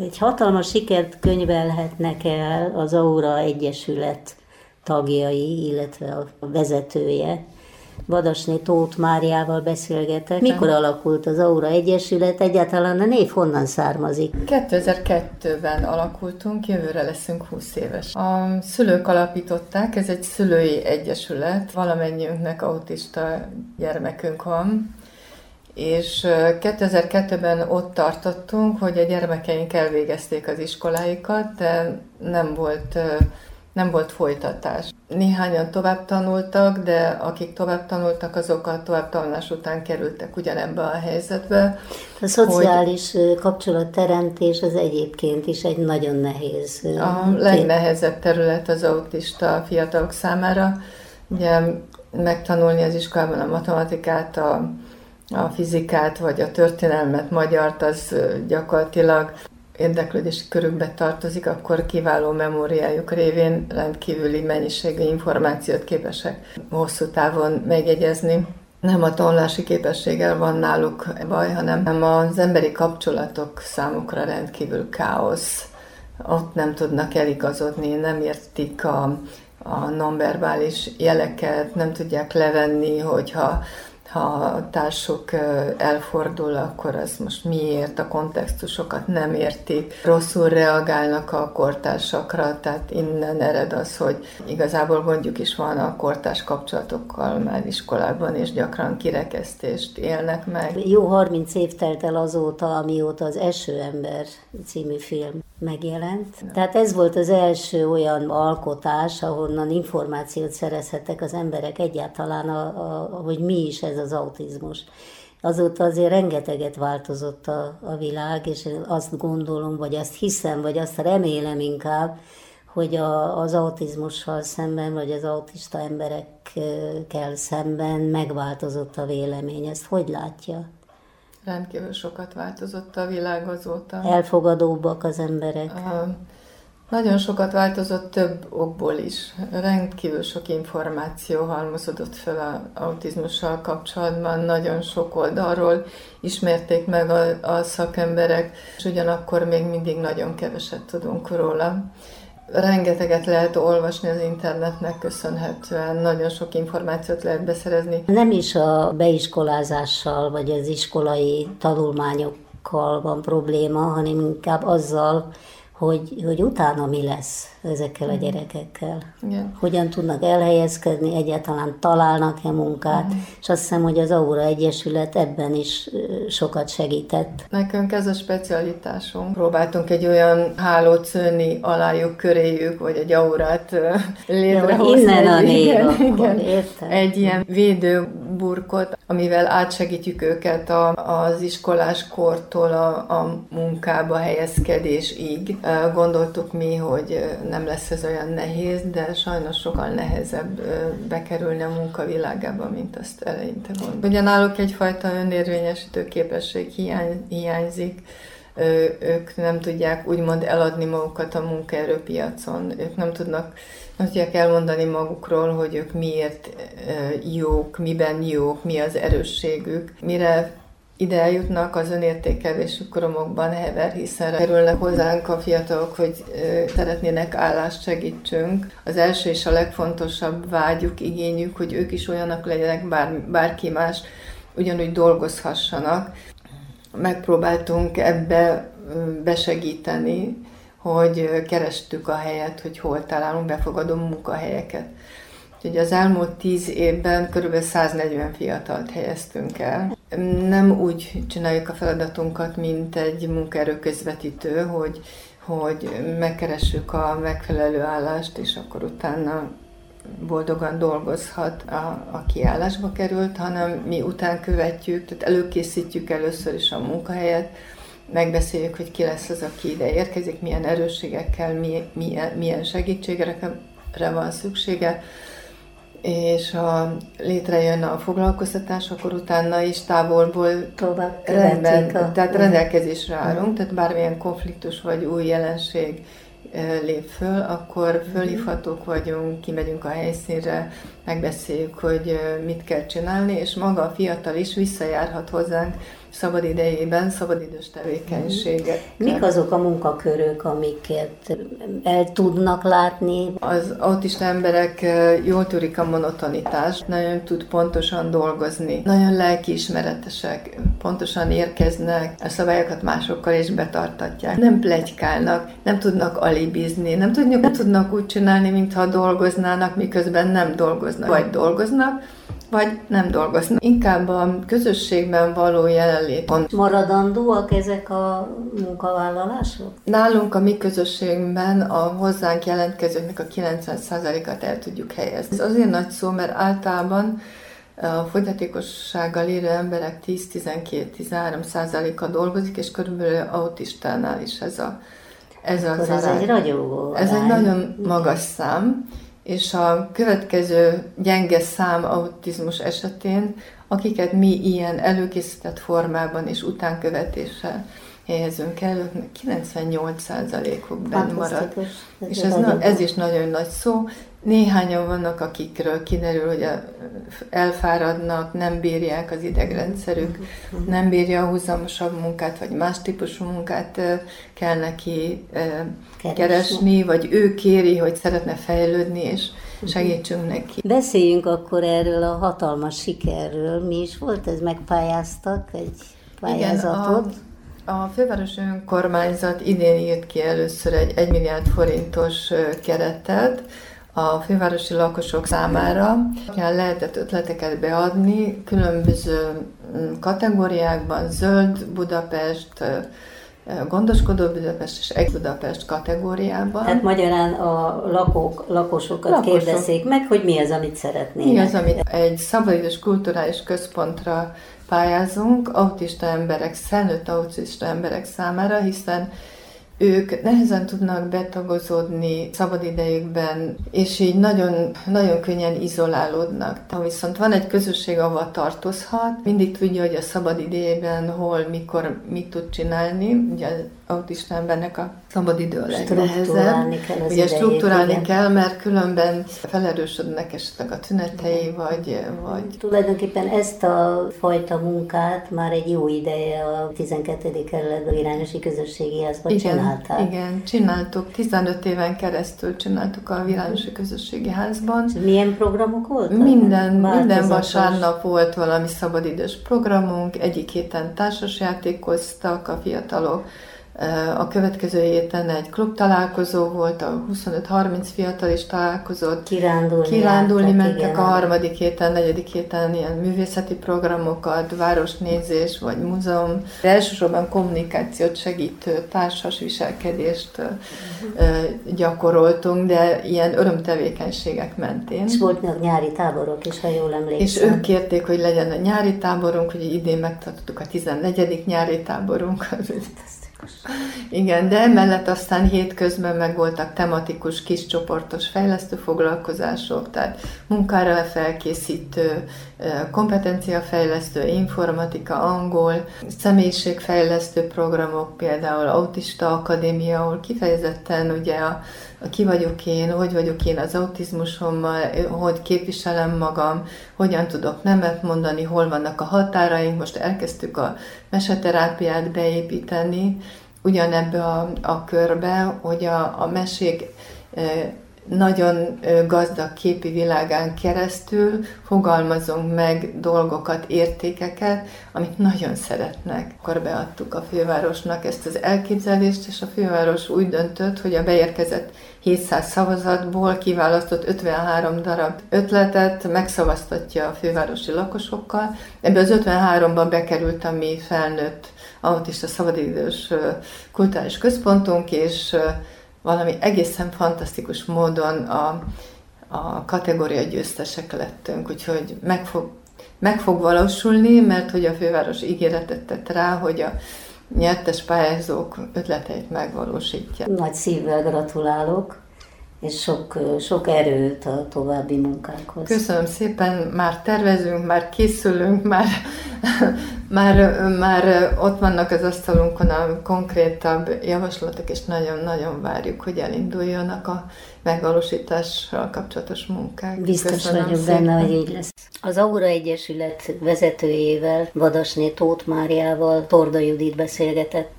Egy hatalmas sikert könyvelhetnek el az Aura Egyesület tagjai, illetve a vezetője. Vadasné Tóth Máriával beszélgetek. Mikor alakult az Aura Egyesület? Egyáltalán a név honnan származik? 2002-ben alakultunk, jövőre leszünk 20 éves. A szülők alapították, ez egy szülői egyesület, valamennyiünknek autista gyermekünk van, és 2002-ben ott tartottunk, hogy a gyermekeink elvégezték az iskoláikat, de nem volt nem volt folytatás. Néhányan tovább tanultak, de akik tovább tanultak, azok a tovább tanulás után kerültek ugyanebbe a helyzetbe. A szociális hogy kapcsolatteremtés az egyébként is egy nagyon nehéz. A legnehezebb terület az autista fiatalok számára. Ugye megtanulni az iskolában a matematikát, a, fizikát, vagy a történelmet, magyart, az gyakorlatilag érdeklődési körükbe tartozik, akkor kiváló memóriájuk révén rendkívüli mennyiségű információt képesek hosszú távon megjegyezni. Nem a tanulási képességgel van náluk baj, hanem az emberi kapcsolatok számukra rendkívül káosz. Ott nem tudnak eligazodni, nem értik a, a nonverbális jeleket, nem tudják levenni, hogyha ha a társuk elfordul, akkor az most miért, a kontextusokat nem értik, rosszul reagálnak a kortársakra, tehát innen ered az, hogy igazából gondjuk is van a kortárs kapcsolatokkal már iskolában, és gyakran kirekesztést élnek meg. Jó 30 év telt el azóta, amióta az Eső ember című film megjelent. Tehát ez volt az első olyan alkotás, ahonnan információt szerezhettek az emberek egyáltalán, a, a, hogy mi is ez az autizmus. Azóta azért rengeteget változott a, a világ, és azt gondolom, vagy azt hiszem, vagy azt remélem inkább, hogy a, az autizmussal szemben, vagy az autista emberekkel szemben megváltozott a vélemény. Ezt hogy látja? Rendkívül sokat változott a világ azóta. Elfogadóbbak az emberek. Uh, nagyon sokat változott több okból is. Rendkívül sok információ halmozódott fel az autizmussal kapcsolatban, nagyon sok oldalról ismerték meg a, a szakemberek, és ugyanakkor még mindig nagyon keveset tudunk róla rengeteget lehet olvasni az internetnek köszönhetően, nagyon sok információt lehet beszerezni. Nem is a beiskolázással, vagy az iskolai tanulmányokkal van probléma, hanem inkább azzal, hogy, hogy utána mi lesz ezekkel a mhm. gyerekekkel. Igen. Hogyan tudnak elhelyezkedni, egyáltalán találnak-e munkát, uh-huh. és azt hiszem, hogy az Aura Egyesület ebben is sokat segített. Nekünk ez a specialitásunk. Próbáltunk egy olyan hálót szőni alájuk, köréjük, vagy egy aurát létrehozni. Innen a név, igen, akkor, igen. Értem. Egy ilyen védőburkot, amivel átsegítjük őket a, az iskolás kortól a, a munkába helyezkedésig. Gondoltuk mi, hogy nem lesz ez olyan nehéz, de sajnos sokkal nehezebb bekerülni a munkavilágába, mint azt eleinte gondoltuk. Ugye náluk egyfajta önérvényesítő képesség hiány, hiányzik, ők nem tudják úgymond eladni magukat a munkaerőpiacon, ők nem tudnak, nem tudják elmondani magukról, hogy ők miért jók, miben jók, mi az erősségük, mire ide eljutnak az önértékelésük koromokban hever, hiszen kerülnek hozzánk a fiatalok, hogy szeretnének állást segítsünk. Az első és a legfontosabb vágyuk, igényük, hogy ők is olyanak legyenek, bár, bárki más, ugyanúgy dolgozhassanak. Megpróbáltunk ebbe besegíteni, hogy kerestük a helyet, hogy hol találunk befogadó munkahelyeket. Úgyhogy az elmúlt tíz évben kb. 140 fiatalt helyeztünk el. Nem úgy csináljuk a feladatunkat, mint egy munkaerő közvetítő, hogy, hogy megkeressük a megfelelő állást, és akkor utána boldogan dolgozhat, a, a kiállásba került, hanem mi után követjük, tehát előkészítjük először is a munkahelyet, megbeszéljük, hogy ki lesz az, aki ide érkezik, milyen erősségekkel, milyen, milyen segítségre van szüksége, és ha létrejön a foglalkoztatás, akkor utána is távolból rendben, a... tehát rendelkezésre állunk, tehát bármilyen konfliktus vagy új jelenség lép föl, akkor fölhívhatók vagyunk, kimegyünk a helyszínre, megbeszéljük, hogy mit kell csinálni, és maga a fiatal is visszajárhat hozzánk szabadidejében, szabadidős tevékenységek. Mik azok a munkakörök, amiket el tudnak látni? Az autista emberek jól tudik a monotonitást, nagyon tud pontosan dolgozni, nagyon lelkiismeretesek, pontosan érkeznek, a szabályokat másokkal is betartatják. Nem plegykálnak, nem tudnak alibizni, nem tudnak, nem tudnak úgy csinálni, mintha dolgoznának, miközben nem dolgoznak. Vagy dolgoznak, vagy nem dolgoznak. Inkább a közösségben való jelenlét. Maradandóak ezek a munkavállalások? Nálunk a mi közösségben a hozzánk jelentkezőknek a 90%-at el tudjuk helyezni. Ez azért nagy szó, mert általában a fogyatékossággal élő emberek 10-12-13 százaléka dolgozik, és körülbelül autistánál is ez a ez, az ez egy ragyogó Ez egy nagyon magas szám, és a következő gyenge szám autizmus esetén, akiket mi ilyen előkészített formában és utánkövetéssel helyezünk el, 98%-uk benn marad. Ez és ez, na, ez is nagyon nagy szó. Néhányan vannak, akikről kiderül, hogy elfáradnak, nem bírják az idegrendszerük, uh-huh. nem bírja a húzamosabb munkát, vagy más típusú munkát kell neki keresni, keresni vagy ő kéri, hogy szeretne fejlődni, és uh-huh. segítsünk neki. Beszéljünk akkor erről a hatalmas sikerről. Mi is volt ez? Megpályáztak egy pályázatot? Igen, a, a fővárosi önkormányzat idén írt ki először egy 1 milliárd forintos keretet, a fővárosi lakosok számára. Lehetett ötleteket beadni különböző mm, kategóriákban, zöld Budapest, gondoskodó Budapest és egy Budapest kategóriában. Tehát magyarán a lakók, lakosokat Lakosok. kérdezzék meg, hogy mi az, amit szeretnének. Mi az, amit egy szabadidős kulturális központra pályázunk autista emberek, szenőtt autista emberek számára, hiszen ők nehezen tudnak betagozódni szabadidejükben, és így nagyon, nagyon könnyen izolálódnak. Ha viszont van egy közösség, ahol tartozhat, mindig tudja, hogy a szabadidejében hol, mikor mit tud csinálni. Ugye autista embernek a szabadidő a legnehezebb. Kell Ugye strukturálni igen. kell, mert különben felerősödnek esetleg a tünetei, vagy, vagy... Tulajdonképpen ezt a fajta munkát már egy jó ideje a 12. kerületben irányosi közösségi házban igen, csinálták. Igen, csináltuk. 15 éven keresztül csináltuk a Virányosi Közösségi Házban. Milyen programok voltak? Minden, minden vasárnap volt valami szabadidős programunk, egyik héten társasjátékoztak a fiatalok, a következő héten egy klub találkozó volt, a 25-30 fiatal is találkozott. Kirándulni, Kirándulni jártak, mentek igen. a harmadik héten, negyedik héten ilyen művészeti programokat, városnézés vagy múzeum. De elsősorban kommunikációt segítő társas viselkedést uh-huh. gyakoroltunk, de ilyen örömtevékenységek mentén. És voltak nyári táborok is, ha jól emlékszem. És ők kérték, hogy legyen a nyári táborunk, hogy idén megtartottuk a 14. nyári táborunkat. Igen, de emellett aztán hétközben meg voltak tematikus, kiscsoportos fejlesztő foglalkozások, tehát munkára felkészítő, kompetenciafejlesztő, informatika, angol, személyiségfejlesztő programok, például Autista Akadémia, ahol kifejezetten ugye a ki vagyok én, hogy vagyok én az autizmusommal, hogy képviselem magam, hogyan tudok nemet mondani, hol vannak a határaink, most elkezdtük a meseterápiát beépíteni, ugyanebbe a, a körbe, hogy a, a mesék nagyon gazdag képi világán keresztül fogalmazunk meg dolgokat, értékeket, amit nagyon szeretnek. Akkor beadtuk a fővárosnak ezt az elképzelést, és a főváros úgy döntött, hogy a beérkezett 700 szavazatból kiválasztott 53 darab ötletet megszavaztatja a fővárosi lakosokkal. Ebbe az 53-ban bekerült a mi felnőtt autista szabadidős kulturális központunk, és valami egészen fantasztikus módon a, a kategória győztesek lettünk, úgyhogy meg fog, meg fog valósulni, mert hogy a főváros ígéretet tett rá, hogy a nyertes pályázók ötleteit megvalósítja. Nagy szívvel gratulálok. És sok, sok erőt a további munkákhoz. Köszönöm szépen, már tervezünk, már készülünk, már, már, már ott vannak az asztalunkon a konkrétabb javaslatok, és nagyon-nagyon várjuk, hogy elinduljanak a megvalósítással kapcsolatos munkák. Biztos Köszönöm vagyok szépen. benne, hogy így lesz. Az Aura Egyesület vezetőjével, Vadasné Tóth Máriával Torda Judit beszélgetett.